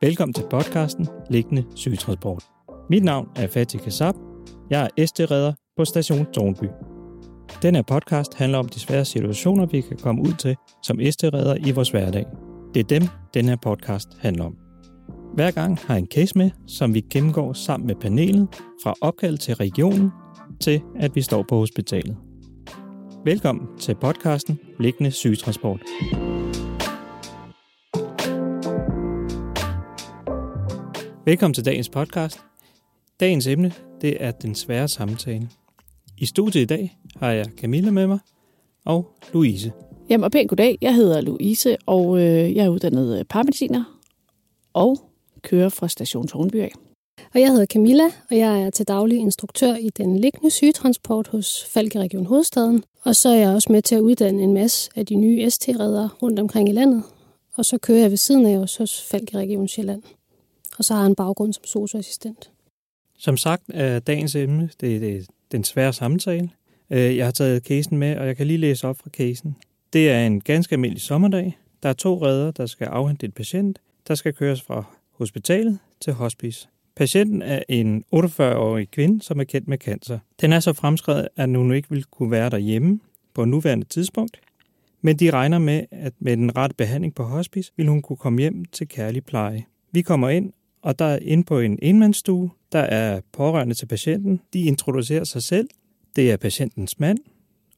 Velkommen til podcasten Liggende Sygetransport. Mit navn er Fatih Kassab. Jeg er SD-redder på station Tornby. Den her podcast handler om de svære situationer, vi kan komme ud til som SD-redder i vores hverdag. Det er dem, den her podcast handler om. Hver gang har jeg en case med, som vi gennemgår sammen med panelet, fra opkald til regionen til at vi står på hospitalet. Velkommen til podcasten Liggende Sygetransport. Velkommen til dagens podcast. Dagens emne, det er den svære samtale. I studiet i dag har jeg Camilla med mig og Louise. Jamen og pænt goddag. Jeg hedder Louise, og øh, jeg er uddannet øh, paramediciner og kører fra station Tornby af. Og jeg hedder Camilla, og jeg er til daglig instruktør i den liggende sygetransport hos Falke Region Hovedstaden. Og så er jeg også med til at uddanne en masse af de nye ST-redder rundt omkring i landet. Og så kører jeg ved siden af os hos Falke Region Sjælland. Og så har han baggrund som socioassistent. Som sagt er dagens emne det er, det den svære samtale. Øh, jeg har taget casen med, og jeg kan lige læse op fra casen. Det er en ganske almindelig sommerdag. Der er to redder, der skal afhente en patient, der skal køres fra hospitalet til hospice. Patienten er en 48-årig kvinde, som er kendt med cancer. Den er så fremskrevet, at hun ikke vil kunne være derhjemme på nuværende tidspunkt, men de regner med, at med den rette behandling på hospice, vil hun kunne komme hjem til kærlig pleje. Vi kommer ind, og der er inde på en enmandsstue. Der er pårørende til patienten. De introducerer sig selv. Det er patientens mand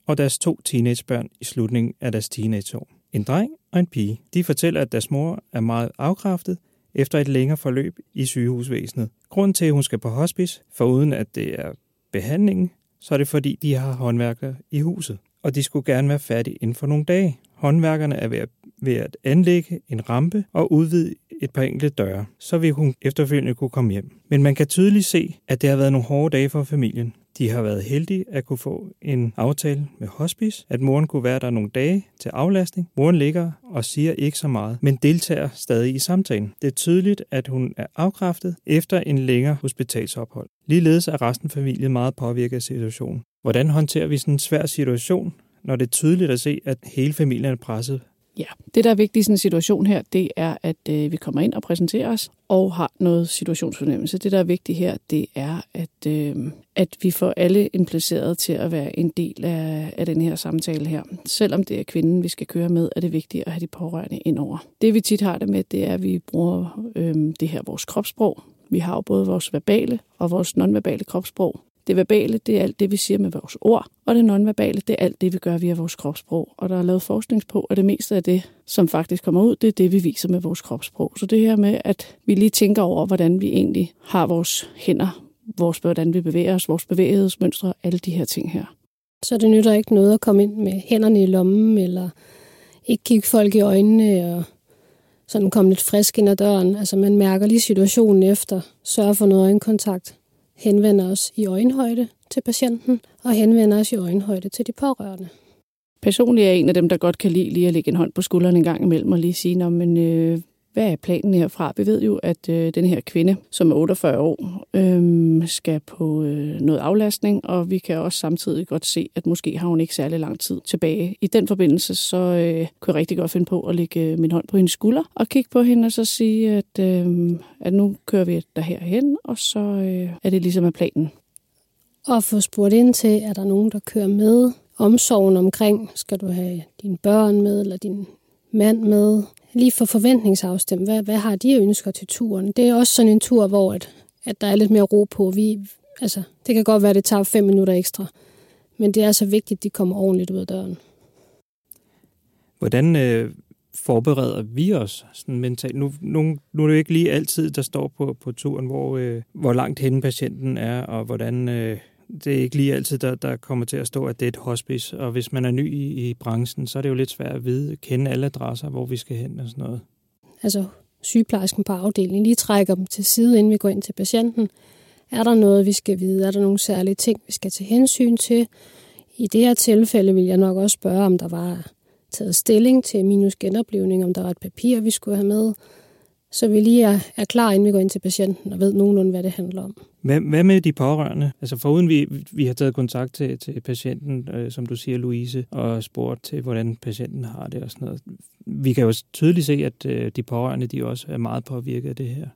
og deres to teenagebørn i slutningen af deres teenageår. En dreng og en pige. De fortæller, at deres mor er meget afkræftet efter et længere forløb i sygehusvæsenet. Grunden til, at hun skal på hospice, foruden at det er behandlingen, så er det fordi, de har håndværkere i huset. Og de skulle gerne være færdige inden for nogle dage. Håndværkerne er ved at, ved at anlægge en rampe og udvide et par enkelte døre, så vil hun efterfølgende kunne komme hjem. Men man kan tydeligt se, at det har været nogle hårde dage for familien. De har været heldige at kunne få en aftale med hospice, at moren kunne være der nogle dage til aflastning. Moren ligger og siger ikke så meget, men deltager stadig i samtalen. Det er tydeligt, at hun er afkræftet efter en længere hospitalsophold. Ligeledes er resten af familien meget påvirket af situationen. Hvordan håndterer vi sådan en svær situation, når det er tydeligt at se, at hele familien er presset Ja, det der er vigtigt i sådan en situation her, det er, at øh, vi kommer ind og præsenterer os og har noget situationsfornemmelse. Det der er vigtigt her, det er, at, øh, at vi får alle implicerede til at være en del af, af den her samtale her. Selvom det er kvinden, vi skal køre med, er det vigtigt at have de pårørende ind over. Det vi tit har det med, det er, at vi bruger øh, det her vores kropssprog. Vi har jo både vores verbale og vores nonverbale kropssprog. Det verbale, det er alt det, vi siger med vores ord, og det nonverbale, det er alt det, vi gør via vores kropssprog. Og der er lavet forskning på, at det meste af det, som faktisk kommer ud, det er det, vi viser med vores kropssprog. Så det her med, at vi lige tænker over, hvordan vi egentlig har vores hænder, vores, hvordan vi bevæger os, vores bevægelsesmønstre, alle de her ting her. Så det nytter ikke noget at komme ind med hænderne i lommen, eller ikke kigge folk i øjnene, og sådan komme lidt frisk ind ad døren. Altså man mærker lige situationen efter, sørger for noget øjenkontakt, henvender os i øjenhøjde til patienten, og henvender os i øjenhøjde til de pårørende. Personligt er jeg en af dem, der godt kan lide lige at lægge en hånd på skulderen en gang imellem og lige sige, men, øh, hvad er planen herfra? Vi ved jo, at øh, den her kvinde, som er 48 år, øh, skal på øh, noget aflastning, og vi kan også samtidig godt se, at måske har hun ikke særlig lang tid tilbage. I den forbindelse, så øh, kunne jeg rigtig godt finde på at lægge øh, min hånd på hendes skulder og kigge på hende og så sige, at, øh, at nu kører vi der herhen, og så øh, er det ligesom af planen. Og få spurgt ind til, er der nogen, der kører med? Omsorgen omkring, skal du have dine børn med, eller din mand med? Lige for forventningsafstemt, hvad, hvad har de ønsker til turen? Det er også sådan en tur, hvor at, at der er lidt mere ro på. Vi, altså, det kan godt være, at det tager fem minutter ekstra, men det er så vigtigt, at de kommer ordentligt ud af døren. Hvordan øh, forbereder vi os sådan mentalt? Nu, nu, nu er det jo ikke lige altid, der står på, på turen, hvor, øh, hvor langt henne patienten er, og hvordan... Øh, det er ikke lige altid, der, der kommer til at stå, at det er et hospice. Og hvis man er ny i, i branchen, så er det jo lidt svært at vide, kende alle adresser, hvor vi skal hen og sådan noget. Altså sygeplejersken på afdelingen lige trækker dem til side, inden vi går ind til patienten. Er der noget, vi skal vide? Er der nogle særlige ting, vi skal tage hensyn til? I det her tilfælde vil jeg nok også spørge, om der var taget stilling til minus genoplevning, om der var et papir, vi skulle have med, så vi lige er, er klar, inden vi går ind til patienten og ved nogenlunde, hvad det handler om. Hvad, hvad med de pårørende? Altså foruden vi, vi har taget kontakt til, til patienten, øh, som du siger, Louise, og spurgt til, hvordan patienten har det og sådan noget. vi kan jo tydeligt se, at øh, de pårørende de også er meget påvirket af det her.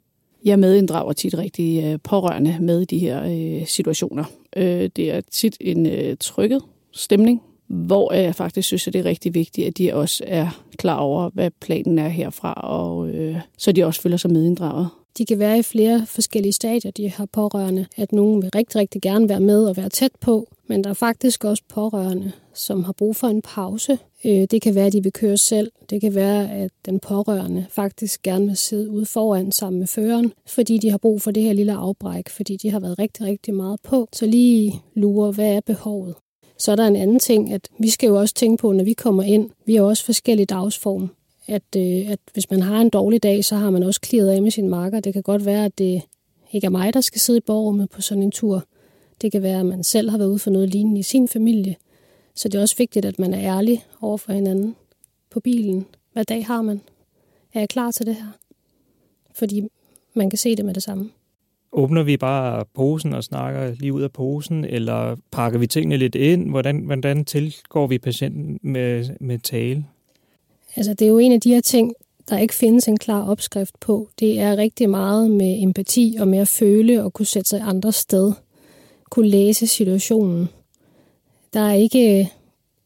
Jeg medinddrager tit rigtig øh, pårørende med i de her øh, situationer. Øh, det er tit en øh, trykket stemning, hvor jeg faktisk synes, at det er rigtig vigtigt, at de også er klar over, hvad planen er herfra, og øh, så de også føler sig medinddraget. De kan være i flere forskellige stadier, de har pårørende. At nogen vil rigtig, rigtig gerne være med og være tæt på, men der er faktisk også pårørende, som har brug for en pause. Øh, det kan være, at de vil køre selv. Det kan være, at den pårørende faktisk gerne vil sidde ude foran sammen med føreren, fordi de har brug for det her lille afbræk, fordi de har været rigtig, rigtig meget på. Så lige lurer, hvad er behovet? Så er der en anden ting, at vi skal jo også tænke på, når vi kommer ind, vi har også forskellige dagsform. At, øh, at hvis man har en dårlig dag, så har man også klaret af med sin marker. Det kan godt være, at det ikke er mig, der skal sidde i borgerrummet på sådan en tur. Det kan være, at man selv har været ude for noget lignende i sin familie. Så det er også vigtigt, at man er ærlig over for hinanden på bilen. Hvad dag har man? Er jeg klar til det her? Fordi man kan se det med det samme. Åbner vi bare posen og snakker lige ud af posen, eller pakker vi tingene lidt ind? Hvordan, hvordan tilgår vi patienten med, med tale? Altså, det er jo en af de her ting, der ikke findes en klar opskrift på. Det er rigtig meget med empati og med at føle og kunne sætte sig andre sted. Kunne læse situationen. Der er ikke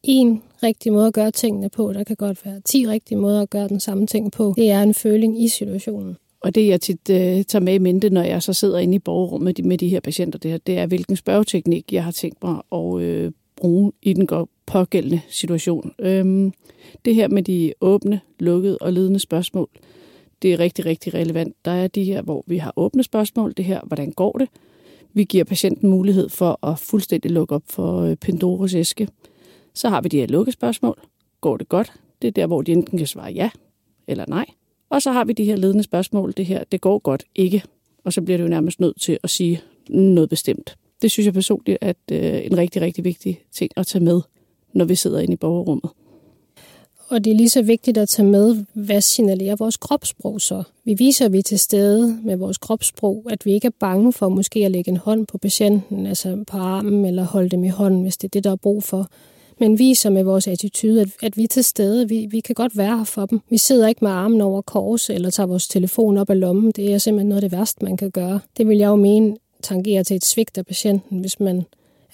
én rigtig måde at gøre tingene på. Der kan godt være 10 rigtige måder at gøre den samme ting på. Det er en føling i situationen. Og det, jeg tit øh, tager med i mente, når jeg så sidder inde i borgerrummet med de her patienter, det, her, det er, hvilken spørgeteknik jeg har tænkt mig at øh, bruge i den pågældende situation. Øhm, det her med de åbne, lukkede og ledende spørgsmål, det er rigtig, rigtig relevant. Der er de her, hvor vi har åbne spørgsmål. Det her, hvordan går det? Vi giver patienten mulighed for at fuldstændig lukke op for øh, Pandoras æske. Så har vi de her lukkede spørgsmål. Går det godt? Det er der, hvor de enten kan svare ja eller nej. Og så har vi de her ledende spørgsmål. Det her, det går godt ikke. Og så bliver det jo nærmest nødt til at sige noget bestemt. Det synes jeg personligt er øh, en rigtig, rigtig vigtig ting at tage med, når vi sidder inde i borgerrummet. Og det er lige så vigtigt at tage med, hvad signalerer vores kropssprog så. Vi viser, at vi er til stede med vores kropssprog, at vi ikke er bange for måske at lægge en hånd på patienten, altså på armen, eller holde dem i hånden, hvis det er det, der er brug for men viser med vores attitude, at, at vi er til stede. Vi, vi kan godt være her for dem. Vi sidder ikke med armen over kors eller tager vores telefon op af lommen. Det er simpelthen noget af det værste, man kan gøre. Det vil jeg jo mene tangerer til et svigt af patienten, hvis man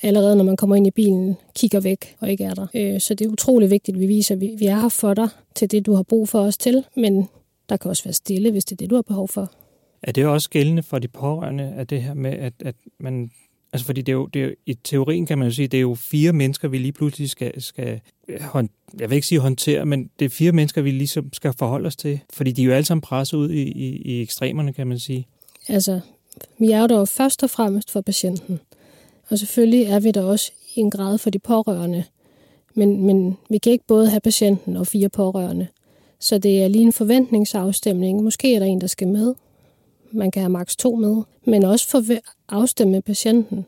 allerede, når man kommer ind i bilen, kigger væk og ikke er der. Øh, så det er utrolig vigtigt, at vi viser, at vi er her for dig til det, du har brug for os til, men der kan også være stille, hvis det er det, du har behov for. Er det også gældende for de pårørende, at det her med, at, at man Altså, fordi det er jo, det er jo, i teorien kan man jo sige, det er jo fire mennesker, vi lige pludselig skal, skal øh, hånd, jeg vil ikke sige håndtere, men det er fire mennesker, vi ligesom skal forholde os til. Fordi de er jo alle sammen presset ud i, i, i ekstremerne, kan man sige. Altså, vi er jo der først og fremmest for patienten. Og selvfølgelig er vi der også i en grad for de pårørende. Men, men vi kan ikke både have patienten og fire pårørende. Så det er lige en forventningsafstemning. Måske er der en, der skal med, man kan have maks to med, men også for at afstemme patienten.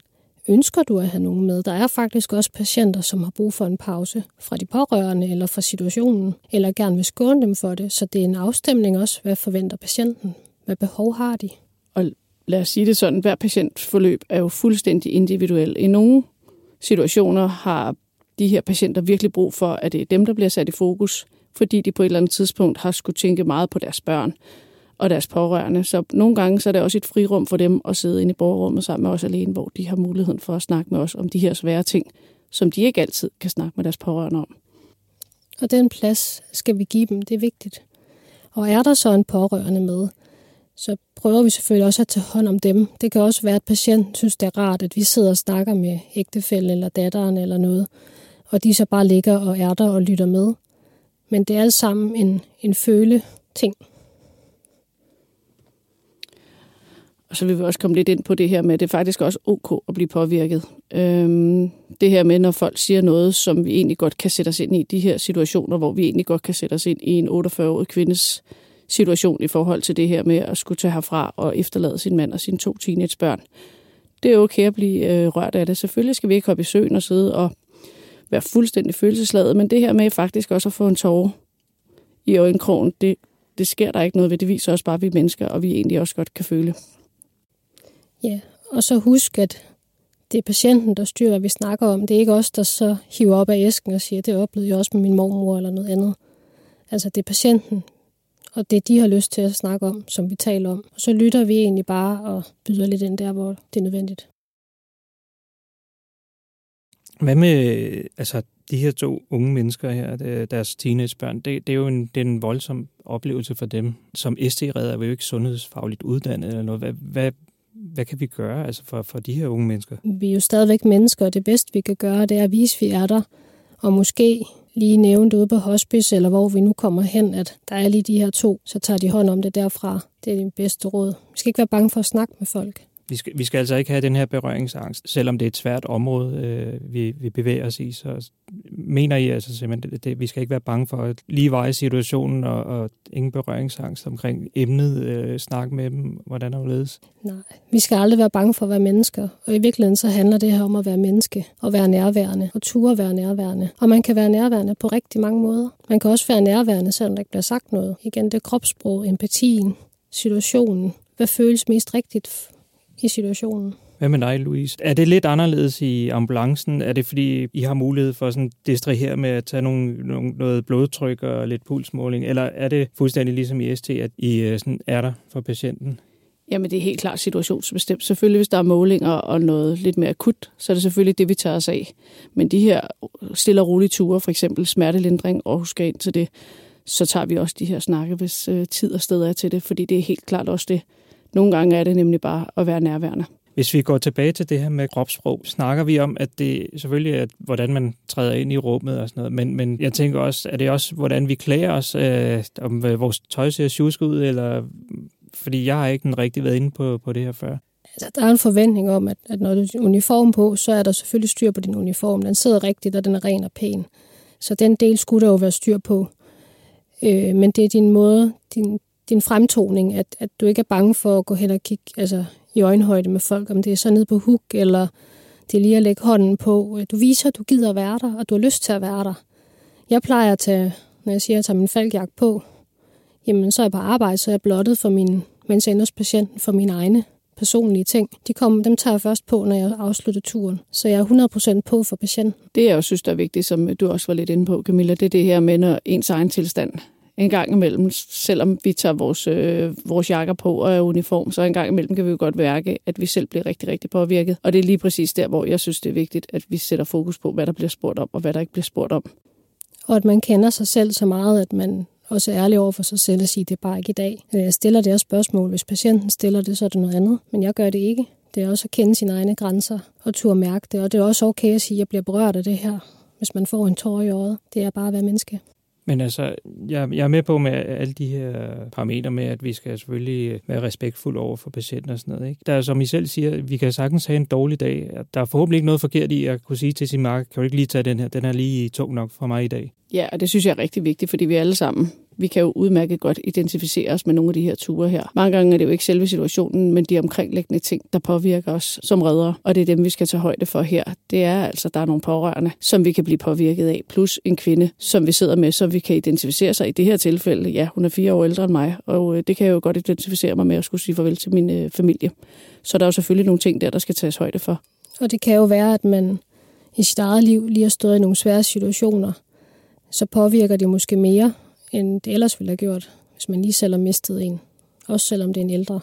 Ønsker du at have nogen med? Der er faktisk også patienter, som har brug for en pause fra de pårørende eller fra situationen, eller gerne vil skåne dem for det. Så det er en afstemning også. Hvad forventer patienten? Hvad behov har de? Og lad os sige det sådan, hver patientforløb er jo fuldstændig individuel. I nogle situationer har de her patienter virkelig brug for, at det er dem, der bliver sat i fokus, fordi de på et eller andet tidspunkt har skulle tænke meget på deres børn og deres pårørende. Så nogle gange så er det også et frirum for dem at sidde inde i borgerrummet sammen med os alene, hvor de har muligheden for at snakke med os om de her svære ting, som de ikke altid kan snakke med deres pårørende om. Og den plads skal vi give dem, det er vigtigt. Og er der så en pårørende med, så prøver vi selvfølgelig også at tage hånd om dem. Det kan også være, at patienten synes, det er rart, at vi sidder og snakker med ægtefælden eller datteren eller noget, og de så bare ligger og er der og lytter med. Men det er alt sammen en, en føle ting. Og så vil vi også komme lidt ind på det her med, at det er faktisk også ok at blive påvirket. Øhm, det her med, når folk siger noget, som vi egentlig godt kan sætte os ind i, de her situationer, hvor vi egentlig godt kan sætte os ind i en 48-årig kvindes situation i forhold til det her med at skulle tage herfra og efterlade sin mand og sine to teenagebørn. Det er okay at blive øh, rørt af det. Selvfølgelig skal vi ikke hoppe i søen og sidde og være fuldstændig følelsesladet, men det her med faktisk også at få en tårer i øjenkrogen, det, det sker der ikke noget ved. Det viser også bare, at vi er mennesker, og vi egentlig også godt kan føle. Ja, og så husk, at det er patienten, der styrer, hvad vi snakker om. Det er ikke os, der så hiver op af æsken og siger, det oplevede jeg også med min mormor eller noget andet. Altså det er patienten, og det de har lyst til at snakke om, som vi taler om. Og så lytter vi egentlig bare og byder lidt ind der, hvor det er nødvendigt. Hvad med altså, de her to unge mennesker her, deres teenagebørn, det, det er jo en, det er en voldsom oplevelse for dem. Som ST-redder er vi jo ikke sundhedsfagligt uddannet eller noget. Hvad, hvad, hvad kan vi gøre altså for, for de her unge mennesker? Vi er jo stadigvæk mennesker, og det bedste vi kan gøre, det er at vise, at vi er der. Og måske lige nævnt ude på hospice, eller hvor vi nu kommer hen, at der er lige de her to, så tager de hånd om det derfra. Det er det bedste råd. Vi skal ikke være bange for at snakke med folk. Vi skal, vi skal altså ikke have den her berøringsangst, selvom det er et svært område, øh, vi, vi bevæger os i. Så mener I altså simpelthen, det, det, vi skal ikke være bange for at lige veje situationen og, og ingen berøringsangst omkring emnet, øh, snakke med dem, hvordan er det Nej, vi skal aldrig være bange for at være mennesker. Og i virkeligheden så handler det her om at være menneske og være nærværende og ture være nærværende. Og man kan være nærværende på rigtig mange måder. Man kan også være nærværende, selvom der ikke bliver sagt noget. Igen, det er kropssprog, empatien, situationen. Hvad føles mest rigtigt i situationen. Hvad med dig, Louise? Er det lidt anderledes i ambulancen? Er det fordi, I har mulighed for sådan distrahere med at tage nogle, nogle, noget blodtryk og lidt pulsmåling? Eller er det fuldstændig ligesom i ST, at I øh, sådan er der for patienten? Jamen, det er helt klart situationsbestemt. Selvfølgelig, hvis der er målinger og noget lidt mere akut, så er det selvfølgelig det, vi tager os af. Men de her stille og rolige ture, for eksempel smertelindring, og husker ind til det, så tager vi også de her snakke, hvis øh, tid og sted er til det, fordi det er helt klart også det, nogle gange er det nemlig bare at være nærværende. Hvis vi går tilbage til det her med kropssprog, snakker vi om, at det selvfølgelig er, hvordan man træder ind i rummet og sådan noget, men, men jeg tænker også, er det også, hvordan vi klæder os, øh, om øh, vores tøj ser tjusk ud, eller fordi jeg har ikke rigtig været inde på, på det her før. Altså, der er en forventning om, at, at når du har uniform på, så er der selvfølgelig styr på din uniform. Den sidder rigtigt, og den er ren og pæn. Så den del skulle der jo være styr på. Øh, men det er din måde, din, din fremtoning, at, at du ikke er bange for at gå hen og kigge altså, i øjenhøjde med folk, om det er så ned på huk, eller det er lige at lægge hånden på. Du viser, at du gider være der, og du har lyst til at være der. Jeg plejer at tage, når jeg siger, at jeg tager min falkjagt på, jamen så er jeg på arbejde, så er jeg blottet for min, mens jeg ender patienten for mine egne personlige ting. De kommer, dem tager jeg først på, når jeg afslutter turen. Så jeg er 100% på for patienten. Det, jeg også synes, der er vigtigt, som du også var lidt inde på, Camilla, det er det her med, når ens egen tilstand en gang imellem, selvom vi tager vores, øh, vores jakker på og er uniform, så en gang imellem kan vi jo godt mærke, at vi selv bliver rigtig, rigtig påvirket. Og det er lige præcis der, hvor jeg synes, det er vigtigt, at vi sætter fokus på, hvad der bliver spurgt om, og hvad der ikke bliver spurgt om. Og at man kender sig selv så meget, at man også er ærlig over for sig selv og siger, det er bare ikke i dag. Øh, jeg stiller det her spørgsmål. Hvis patienten stiller det, så er det noget andet. Men jeg gør det ikke. Det er også at kende sine egne grænser og turde mærke det. Og det er også okay at sige, at jeg bliver berørt af det her, hvis man får en tår i øjet. Det er bare at være menneske. Men altså, jeg, jeg er med på med alle de her parametre med, at vi skal selvfølgelig øh, være respektfulde over for patienten og sådan noget. Ikke? Der er, som I selv siger, vi kan sagtens have en dårlig dag. Der er forhåbentlig ikke noget forkert i at kunne sige til sin mark, kan du ikke lige tage den her? Den er lige tung nok for mig i dag. Ja, og det synes jeg er rigtig vigtigt, fordi vi alle sammen vi kan jo udmærket godt identificere os med nogle af de her ture her. Mange gange er det jo ikke selve situationen, men de omkringliggende ting, der påvirker os som redder, og det er dem, vi skal tage højde for her. Det er altså, der er nogle pårørende, som vi kan blive påvirket af, plus en kvinde, som vi sidder med, så vi kan identificere sig. I det her tilfælde, ja, hun er fire år ældre end mig, og øh, det kan jeg jo godt identificere mig med at skulle sige farvel til min øh, familie. Så der er jo selvfølgelig nogle ting der, der skal tages højde for. Og det kan jo være, at man i sit eget liv lige har stået i nogle svære situationer, så påvirker det måske mere, end det ellers ville have gjort, hvis man lige selv har mistet en. Også selvom det er en ældre.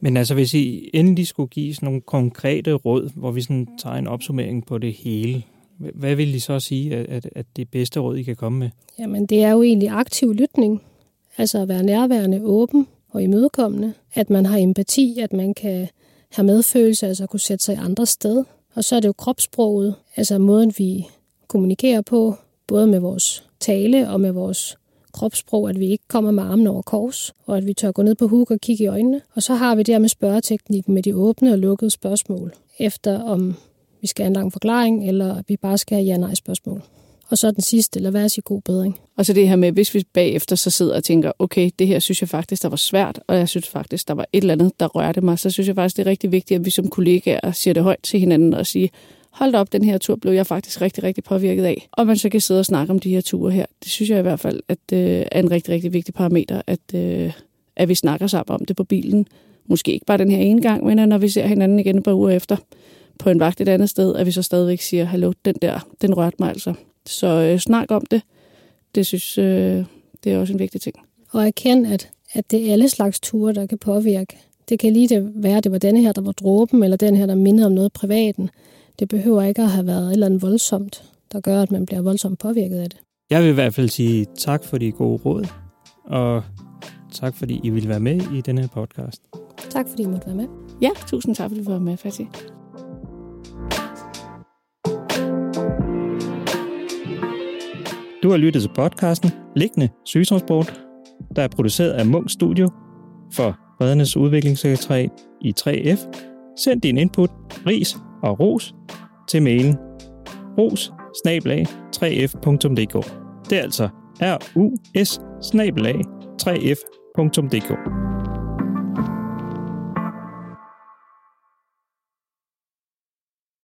Men altså, hvis I endelig skulle give sådan nogle konkrete råd, hvor vi sådan tager en opsummering på det hele, hvad vil I så sige, at, at det bedste råd, I kan komme med? Jamen, det er jo egentlig aktiv lytning. Altså at være nærværende, åben og imødekommende. At man har empati, at man kan have medfølelse, altså kunne sætte sig i andre sted. Og så er det jo kropssproget, altså måden, vi kommunikerer på, både med vores tale og med vores kropssprog, at vi ikke kommer med armene over kors, og at vi tør gå ned på huk og kigge i øjnene. Og så har vi det her med spørgeteknikken med de åbne og lukkede spørgsmål, efter om vi skal have en lang forklaring, eller vi bare skal have ja-nej spørgsmål. Og så den sidste, lad være sige god bedring. Og så det her med, hvis vi bagefter så sidder og tænker, okay, det her synes jeg faktisk, der var svært, og jeg synes faktisk, der var et eller andet, der rørte mig, så synes jeg faktisk, det er rigtig vigtigt, at vi som kollegaer siger det højt til hinanden og siger, hold op, den her tur blev jeg faktisk rigtig, rigtig påvirket af. Og man så kan sidde og snakke om de her ture her. Det synes jeg i hvert fald, at øh, er en rigtig, rigtig vigtig parameter, at, øh, at vi snakker sammen om det på bilen. Måske ikke bare den her ene gang, men når vi ser hinanden igen et par uger efter på en vagt et andet sted, at vi så stadigvæk siger, hallo, den der, den rørte mig altså. Så øh, snak om det. Det synes, øh, det Det er også en vigtig ting. Og erkend, at, at det er alle slags ture, der kan påvirke. Det kan lige det være, at det var denne her, der var dråben, eller den her, der mindede om noget privaten. Det behøver ikke at have været et eller andet voldsomt, der gør, at man bliver voldsomt påvirket af det. Jeg vil i hvert fald sige tak for de gode råd, og tak fordi I ville være med i denne podcast. Tak fordi I måtte være med. Ja, tusind tak, fordi du var med, Fatih. Du har lyttet til podcasten Liggende Sygetransport, der er produceret af Munk Studio for Reddernes Udviklingssekretariat i 3F. Send din input, ris og ros til mailen ros 3f.dk. Det er altså r u s 3f.dk.